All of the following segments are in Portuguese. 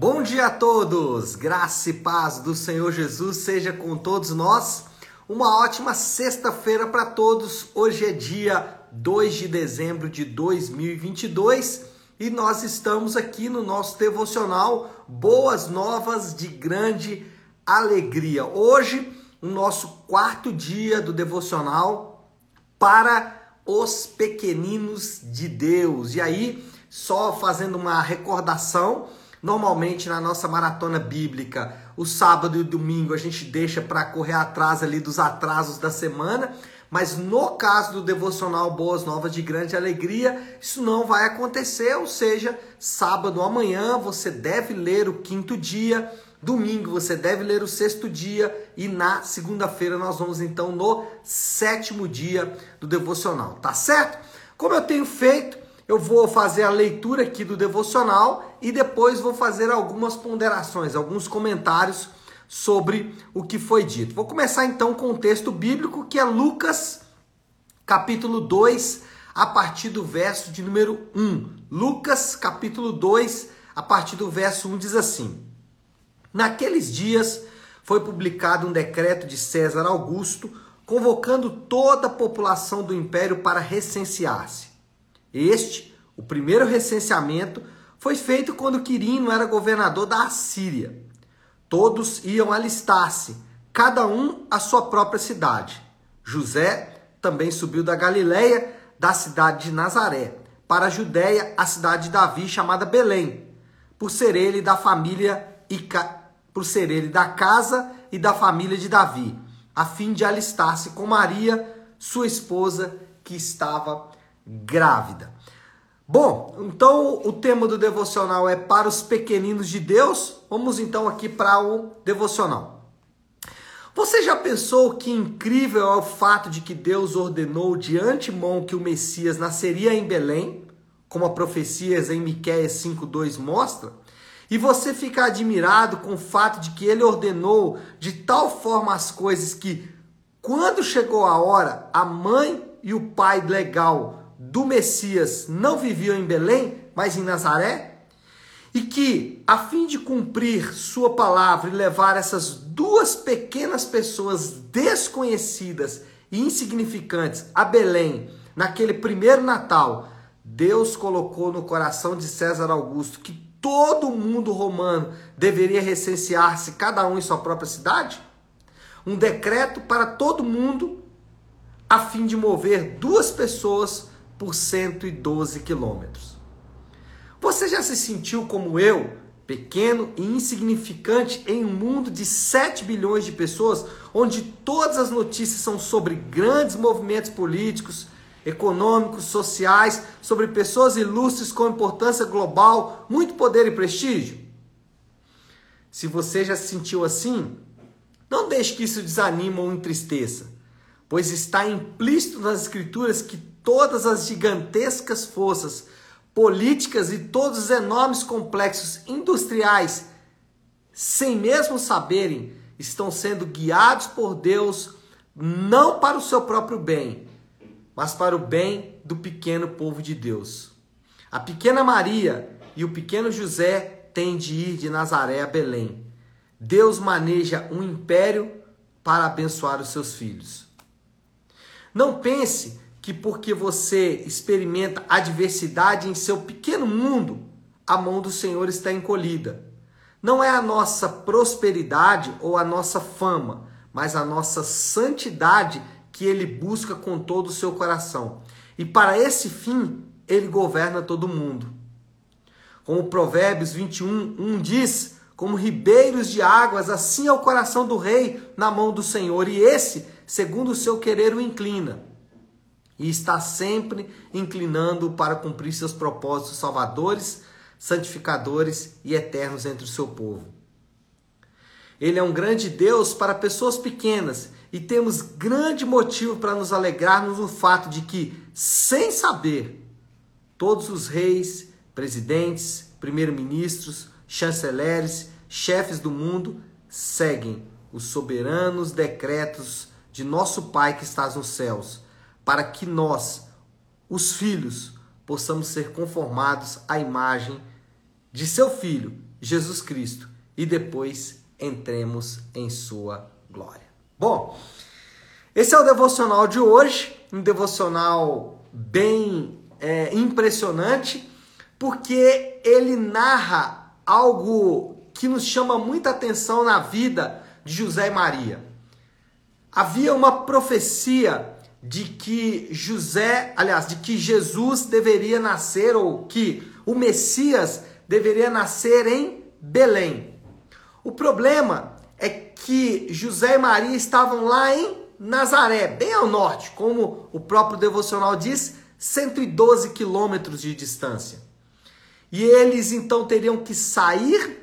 Bom dia a todos, graça e paz do Senhor Jesus seja com todos nós. Uma ótima sexta-feira para todos. Hoje é dia 2 de dezembro de 2022 e nós estamos aqui no nosso devocional Boas Novas de Grande Alegria. Hoje, o nosso quarto dia do devocional para os pequeninos de Deus. E aí, só fazendo uma recordação, Normalmente na nossa maratona bíblica, o sábado e o domingo a gente deixa para correr atrás ali dos atrasos da semana, mas no caso do devocional Boas Novas de Grande Alegria, isso não vai acontecer, ou seja, sábado amanhã você deve ler o quinto dia, domingo você deve ler o sexto dia e na segunda-feira nós vamos então no sétimo dia do devocional, tá certo? Como eu tenho feito, eu vou fazer a leitura aqui do devocional e depois vou fazer algumas ponderações, alguns comentários sobre o que foi dito. Vou começar então com o texto bíblico que é Lucas, capítulo 2, a partir do verso de número 1. Lucas, capítulo 2, a partir do verso 1 diz assim: Naqueles dias foi publicado um decreto de César Augusto convocando toda a população do império para recensear-se. Este, o primeiro recenseamento, foi feito quando Quirino era governador da Assíria. Todos iam alistar-se, cada um à sua própria cidade. José também subiu da Galiléia, da cidade de Nazaré, para a Judéia, a cidade de Davi, chamada Belém, por ser ele da família e por ser ele da casa e da família de Davi, a fim de alistar-se com Maria, sua esposa, que estava grávida. Bom, então o tema do devocional é para os pequeninos de Deus. Vamos então aqui para o devocional. Você já pensou que incrível é o fato de que Deus ordenou de antemão que o Messias nasceria em Belém, como a profecia em Miqueias 5:2 mostra? E você fica admirado com o fato de que ele ordenou de tal forma as coisas que quando chegou a hora, a mãe e o pai legal do Messias não viviam em Belém, mas em Nazaré, e que, a fim de cumprir sua palavra e levar essas duas pequenas pessoas desconhecidas e insignificantes a Belém, naquele primeiro Natal, Deus colocou no coração de César Augusto que todo mundo romano deveria recensear-se, cada um em sua própria cidade? Um decreto para todo mundo, a fim de mover duas pessoas por 112 quilômetros. Você já se sentiu como eu, pequeno e insignificante em um mundo de 7 bilhões de pessoas, onde todas as notícias são sobre grandes movimentos políticos, econômicos, sociais, sobre pessoas ilustres com importância global, muito poder e prestígio? Se você já se sentiu assim, não deixe que isso desanime ou entristeça, pois está implícito nas escrituras que todas as gigantescas forças políticas e todos os enormes complexos industriais, sem mesmo saberem, estão sendo guiados por Deus não para o seu próprio bem, mas para o bem do pequeno povo de Deus. A pequena Maria e o pequeno José têm de ir de Nazaré a Belém. Deus maneja um império para abençoar os seus filhos. Não pense que porque você experimenta adversidade em seu pequeno mundo, a mão do Senhor está encolhida. Não é a nossa prosperidade ou a nossa fama, mas a nossa santidade que ele busca com todo o seu coração. E para esse fim, ele governa todo mundo. Como Provérbios 21, 1 diz: como ribeiros de águas, assim é o coração do rei na mão do Senhor, e esse, segundo o seu querer, o inclina e está sempre inclinando para cumprir seus propósitos salvadores, santificadores e eternos entre o seu povo. Ele é um grande Deus para pessoas pequenas e temos grande motivo para nos alegrarmos no fato de que, sem saber, todos os reis, presidentes, primeiros-ministros, chanceleres, chefes do mundo seguem os soberanos decretos de nosso Pai que estás nos céus para que nós, os filhos, possamos ser conformados à imagem de seu filho, Jesus Cristo e depois entremos em sua glória. Bom, esse é o devocional de hoje, um devocional bem é, impressionante, porque ele narra algo que nos chama muita atenção na vida de José e Maria. Havia uma profecia de que José, aliás, de que Jesus deveria nascer ou que o Messias deveria nascer em Belém. O problema é que José e Maria estavam lá em Nazaré, bem ao norte, como o próprio devocional diz, 112 quilômetros de distância. E eles então teriam que sair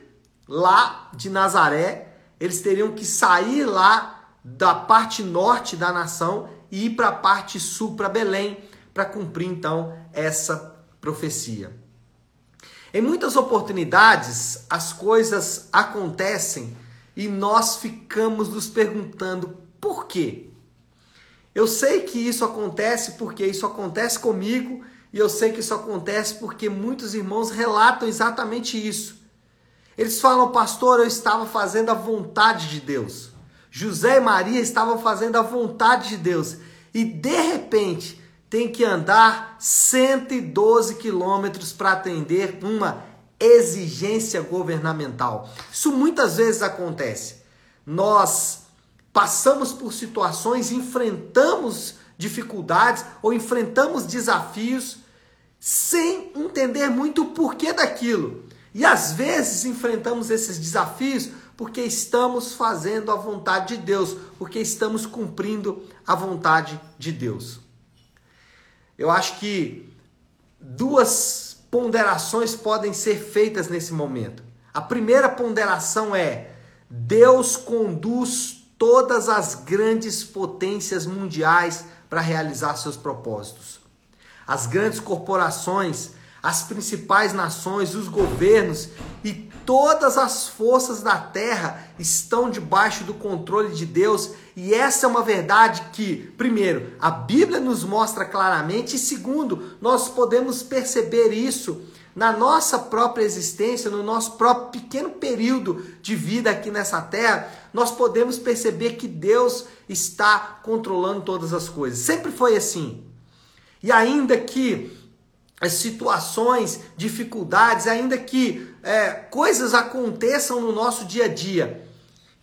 lá de Nazaré, eles teriam que sair lá da parte norte da nação e ir para a parte sul, para Belém, para cumprir então essa profecia. Em muitas oportunidades, as coisas acontecem e nós ficamos nos perguntando por quê. Eu sei que isso acontece porque isso acontece comigo e eu sei que isso acontece porque muitos irmãos relatam exatamente isso. Eles falam, pastor, eu estava fazendo a vontade de Deus. José e Maria estavam fazendo a vontade de Deus e de repente tem que andar 112 quilômetros para atender uma exigência governamental. Isso muitas vezes acontece. Nós passamos por situações, enfrentamos dificuldades ou enfrentamos desafios sem entender muito o porquê daquilo. E às vezes enfrentamos esses desafios porque estamos fazendo a vontade de Deus, porque estamos cumprindo a vontade de Deus. Eu acho que duas ponderações podem ser feitas nesse momento. A primeira ponderação é: Deus conduz todas as grandes potências mundiais para realizar seus propósitos. As grandes corporações, as principais nações, os governos e todas as forças da terra estão debaixo do controle de Deus, e essa é uma verdade que, primeiro, a Bíblia nos mostra claramente, e segundo, nós podemos perceber isso na nossa própria existência, no nosso próprio pequeno período de vida aqui nessa terra, nós podemos perceber que Deus está controlando todas as coisas. Sempre foi assim. E ainda que situações, dificuldades, ainda que é, coisas aconteçam no nosso dia a dia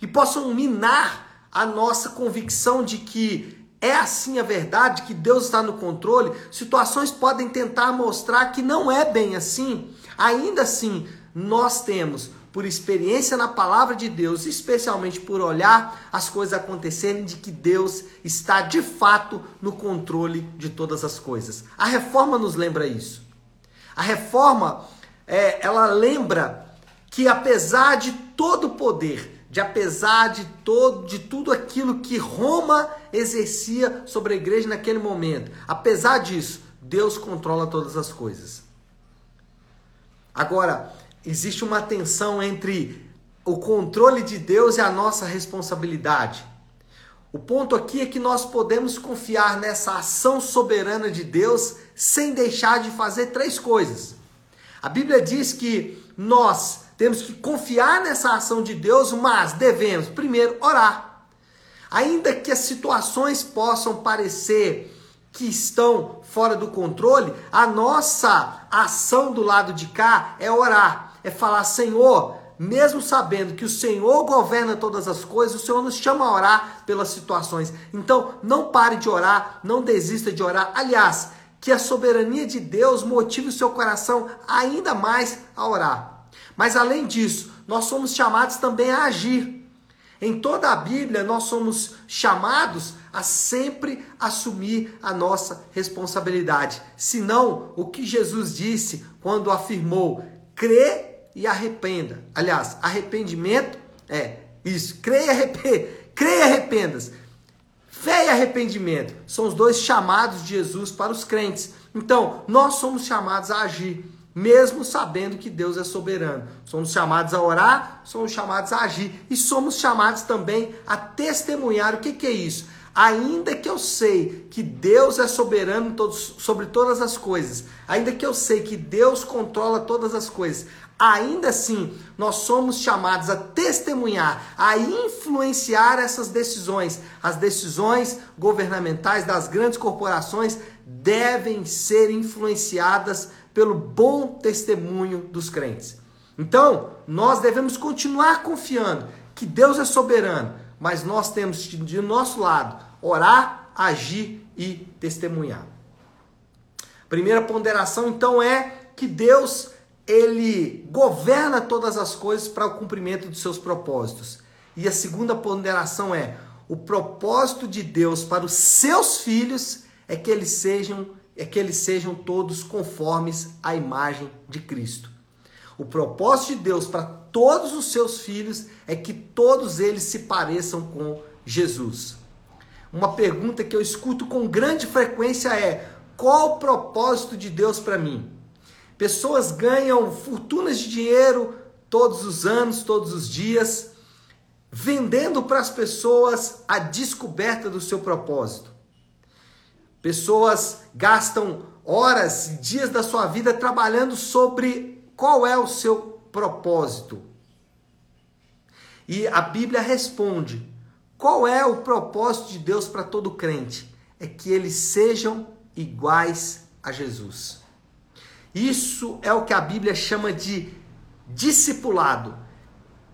e possam minar a nossa convicção de que é assim a verdade, que Deus está no controle, situações podem tentar mostrar que não é bem assim. Ainda assim, nós temos por experiência na palavra de Deus, especialmente por olhar as coisas acontecerem, de que Deus está de fato no controle de todas as coisas. A reforma nos lembra isso. A reforma, é, ela lembra que apesar de todo o poder, de apesar de todo, de tudo aquilo que Roma exercia sobre a igreja naquele momento, apesar disso, Deus controla todas as coisas. Agora, existe uma tensão entre o controle de Deus e a nossa responsabilidade. O ponto aqui é que nós podemos confiar nessa ação soberana de Deus sem deixar de fazer três coisas. A Bíblia diz que nós temos que confiar nessa ação de Deus, mas devemos, primeiro, orar. Ainda que as situações possam parecer que estão fora do controle, a nossa ação do lado de cá é orar é falar: Senhor, mesmo sabendo que o Senhor governa todas as coisas, o Senhor nos chama a orar pelas situações. Então, não pare de orar, não desista de orar. Aliás, que a soberania de Deus motive o seu coração ainda mais a orar. Mas além disso, nós somos chamados também a agir. Em toda a Bíblia, nós somos chamados a sempre assumir a nossa responsabilidade. Senão, o que Jesus disse quando afirmou: crê e arrependa. Aliás, arrependimento é isso. Creia, arrependa, creia arrependas. Fé e arrependimento são os dois chamados de Jesus para os crentes. Então, nós somos chamados a agir, mesmo sabendo que Deus é soberano. Somos chamados a orar, somos chamados a agir e somos chamados também a testemunhar. O que, que é isso? Ainda que eu sei que Deus é soberano sobre todas as coisas, ainda que eu sei que Deus controla todas as coisas, ainda assim nós somos chamados a testemunhar, a influenciar essas decisões. As decisões governamentais das grandes corporações devem ser influenciadas pelo bom testemunho dos crentes. Então, nós devemos continuar confiando que Deus é soberano, mas nós temos de nosso lado orar, agir e testemunhar. Primeira ponderação então é que Deus ele governa todas as coisas para o cumprimento dos seus propósitos. E a segunda ponderação é o propósito de Deus para os seus filhos é que eles sejam é que eles sejam todos conformes à imagem de Cristo. O propósito de Deus para todos os seus filhos é que todos eles se pareçam com Jesus. Uma pergunta que eu escuto com grande frequência é: qual o propósito de Deus para mim? Pessoas ganham fortunas de dinheiro todos os anos, todos os dias, vendendo para as pessoas a descoberta do seu propósito. Pessoas gastam horas, dias da sua vida trabalhando sobre qual é o seu propósito? E a Bíblia responde: qual é o propósito de Deus para todo crente? É que eles sejam iguais a Jesus. Isso é o que a Bíblia chama de discipulado.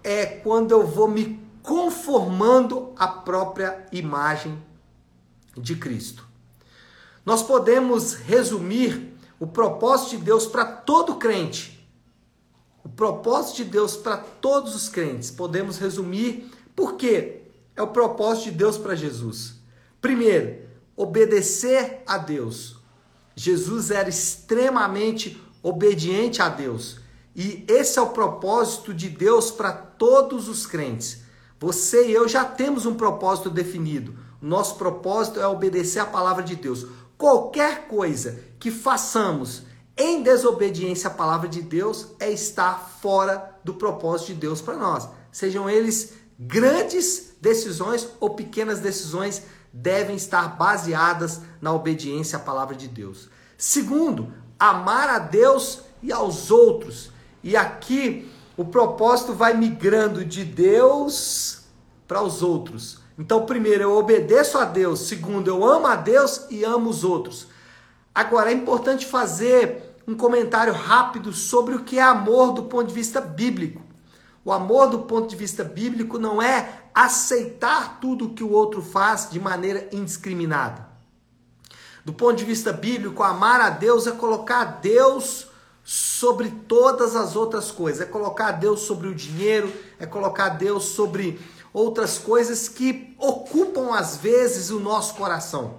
É quando eu vou me conformando à própria imagem de Cristo. Nós podemos resumir o propósito de Deus para todo crente o propósito de Deus para todos os crentes, podemos resumir por quê? É o propósito de Deus para Jesus. Primeiro, obedecer a Deus. Jesus era extremamente obediente a Deus. E esse é o propósito de Deus para todos os crentes. Você e eu já temos um propósito definido. Nosso propósito é obedecer a palavra de Deus. Qualquer coisa que façamos em desobediência à palavra de Deus é estar fora do propósito de Deus para nós. Sejam eles grandes decisões ou pequenas decisões, devem estar baseadas na obediência à palavra de Deus. Segundo, amar a Deus e aos outros. E aqui o propósito vai migrando de Deus para os outros. Então, primeiro, eu obedeço a Deus. Segundo, eu amo a Deus e amo os outros. Agora, é importante fazer um comentário rápido sobre o que é amor do ponto de vista bíblico. O amor do ponto de vista bíblico não é aceitar tudo que o outro faz de maneira indiscriminada. Do ponto de vista bíblico, amar a Deus é colocar Deus sobre todas as outras coisas, é colocar Deus sobre o dinheiro, é colocar Deus sobre outras coisas que ocupam às vezes o nosso coração.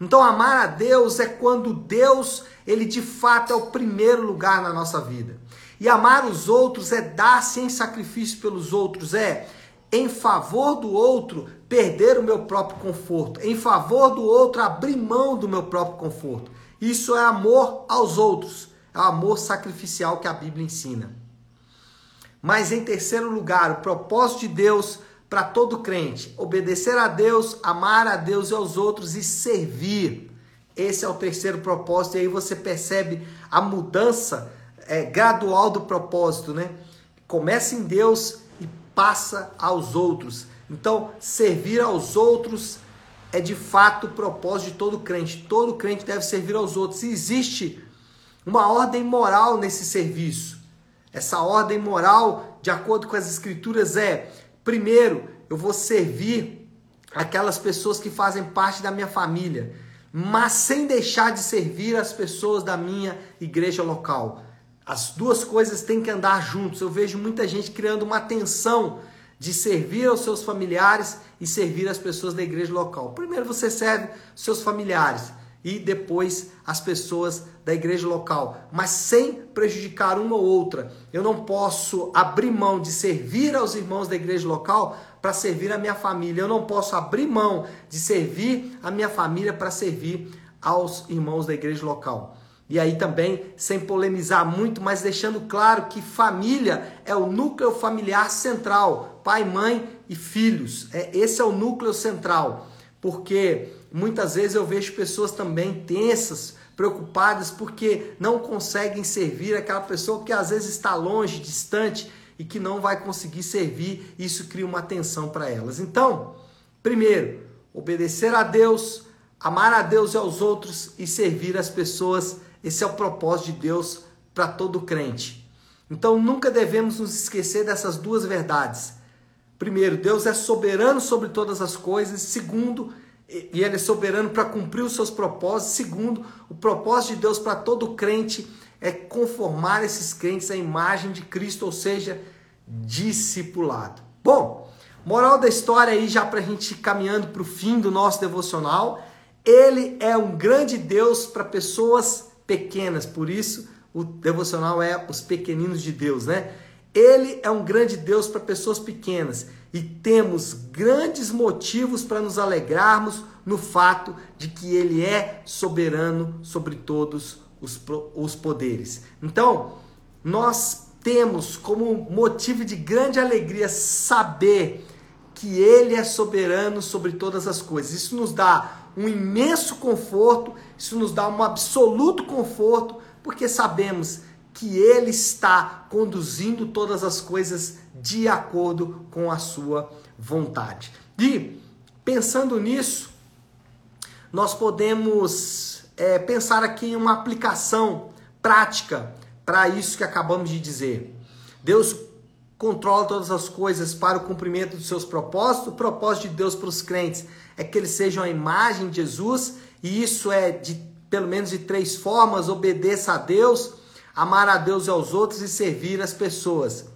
Então, amar a Deus é quando Deus, ele de fato é o primeiro lugar na nossa vida. E amar os outros é dar-se em sacrifício pelos outros, é em favor do outro perder o meu próprio conforto, em favor do outro abrir mão do meu próprio conforto. Isso é amor aos outros, é o amor sacrificial que a Bíblia ensina. Mas em terceiro lugar, o propósito de Deus para todo crente: obedecer a Deus, amar a Deus e aos outros e servir. Esse é o terceiro propósito, e aí você percebe a mudança é, gradual do propósito, né? Começa em Deus e passa aos outros. Então, servir aos outros é de fato o propósito de todo crente. Todo crente deve servir aos outros. E existe uma ordem moral nesse serviço. Essa ordem moral, de acordo com as escrituras, é Primeiro, eu vou servir aquelas pessoas que fazem parte da minha família, mas sem deixar de servir as pessoas da minha igreja local. As duas coisas têm que andar juntos. Eu vejo muita gente criando uma tensão de servir aos seus familiares e servir as pessoas da igreja local. Primeiro você serve os seus familiares e depois as pessoas da igreja local, mas sem prejudicar uma ou outra. Eu não posso abrir mão de servir aos irmãos da igreja local para servir a minha família. Eu não posso abrir mão de servir a minha família para servir aos irmãos da igreja local. E aí também, sem polemizar muito, mas deixando claro que família é o núcleo familiar central, pai, mãe e filhos. É, esse é o núcleo central. Porque muitas vezes eu vejo pessoas também tensas, preocupadas porque não conseguem servir aquela pessoa que às vezes está longe, distante e que não vai conseguir servir, isso cria uma tensão para elas. Então, primeiro, obedecer a Deus, amar a Deus e aos outros e servir as pessoas, esse é o propósito de Deus para todo crente. Então, nunca devemos nos esquecer dessas duas verdades. Primeiro, Deus é soberano sobre todas as coisas. Segundo, e ele é soberano para cumprir os seus propósitos. Segundo, o propósito de Deus para todo crente é conformar esses crentes à imagem de Cristo, ou seja, discipulado. Bom, moral da história aí, já para a gente ir caminhando para o fim do nosso devocional, ele é um grande Deus para pessoas pequenas, por isso o devocional é os pequeninos de Deus, né? Ele é um grande Deus para pessoas pequenas e temos grandes motivos para nos alegrarmos no fato de que Ele é soberano sobre todos os, os poderes. Então, nós temos como motivo de grande alegria saber que Ele é soberano sobre todas as coisas. Isso nos dá um imenso conforto, isso nos dá um absoluto conforto, porque sabemos que Ele está conduzindo todas as coisas de acordo com a Sua vontade. E pensando nisso, nós podemos é, pensar aqui em uma aplicação prática para isso que acabamos de dizer. Deus controla todas as coisas para o cumprimento dos seus propósitos. O propósito de Deus para os crentes é que eles sejam a imagem de Jesus, e isso é de pelo menos de três formas: obedeça a Deus, amar a Deus e aos outros e servir as pessoas.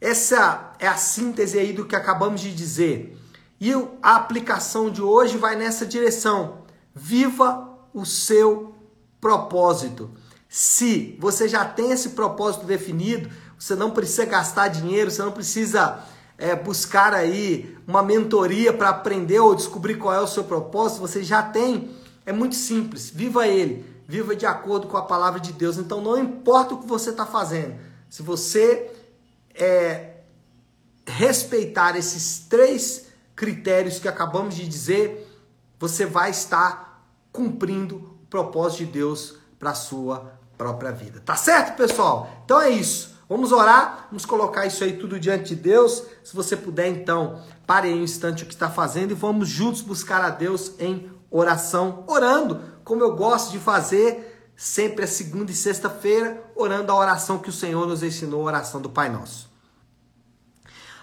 Essa é a síntese aí do que acabamos de dizer. E a aplicação de hoje vai nessa direção. Viva o seu propósito. Se você já tem esse propósito definido, você não precisa gastar dinheiro, você não precisa é, buscar aí uma mentoria para aprender ou descobrir qual é o seu propósito, você já tem. É muito simples, viva ele, viva de acordo com a palavra de Deus. Então não importa o que você está fazendo, se você é, respeitar esses três critérios que acabamos de dizer, você vai estar cumprindo o propósito de Deus para a sua própria vida. Tá certo, pessoal? Então é isso. Vamos orar, vamos colocar isso aí tudo diante de Deus. Se você puder, então, pare aí um instante o que está fazendo e vamos juntos buscar a Deus em oração, orando, como eu gosto de fazer sempre a segunda e sexta-feira, orando a oração que o Senhor nos ensinou, a oração do Pai Nosso.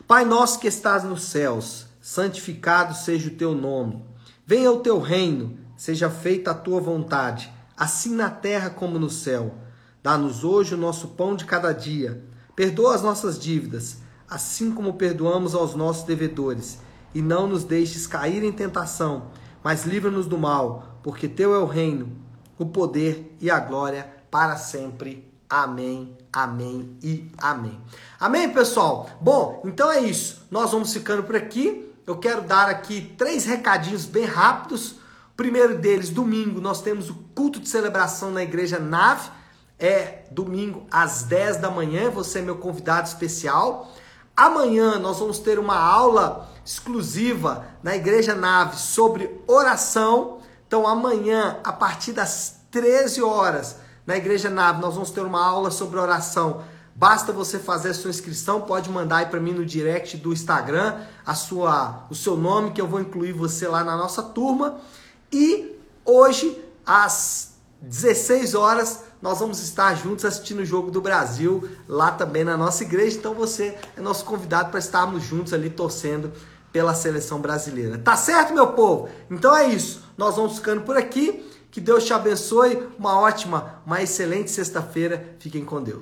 Pai nosso que estás nos céus, santificado seja o teu nome. Venha o teu reino, seja feita a tua vontade assim na terra como no céu. Dá-nos hoje o nosso pão de cada dia. Perdoa as nossas dívidas, assim como perdoamos aos nossos devedores. E não nos deixes cair em tentação, mas livra-nos do mal, porque teu é o reino, o poder e a glória para sempre. Amém, amém e amém. Amém, pessoal? Bom, então é isso. Nós vamos ficando por aqui. Eu quero dar aqui três recadinhos bem rápidos primeiro deles, domingo, nós temos o culto de celebração na igreja Nave. É domingo às 10 da manhã, você é meu convidado especial. Amanhã nós vamos ter uma aula exclusiva na Igreja Nave sobre oração. Então, amanhã, a partir das 13 horas, na Igreja Nave, nós vamos ter uma aula sobre oração. Basta você fazer a sua inscrição, pode mandar aí para mim no direct do Instagram a sua, o seu nome que eu vou incluir você lá na nossa turma. E hoje, às 16 horas, nós vamos estar juntos assistindo o Jogo do Brasil, lá também na nossa igreja. Então você é nosso convidado para estarmos juntos ali torcendo pela seleção brasileira. Tá certo, meu povo? Então é isso. Nós vamos ficando por aqui. Que Deus te abençoe. Uma ótima, uma excelente sexta-feira. Fiquem com Deus.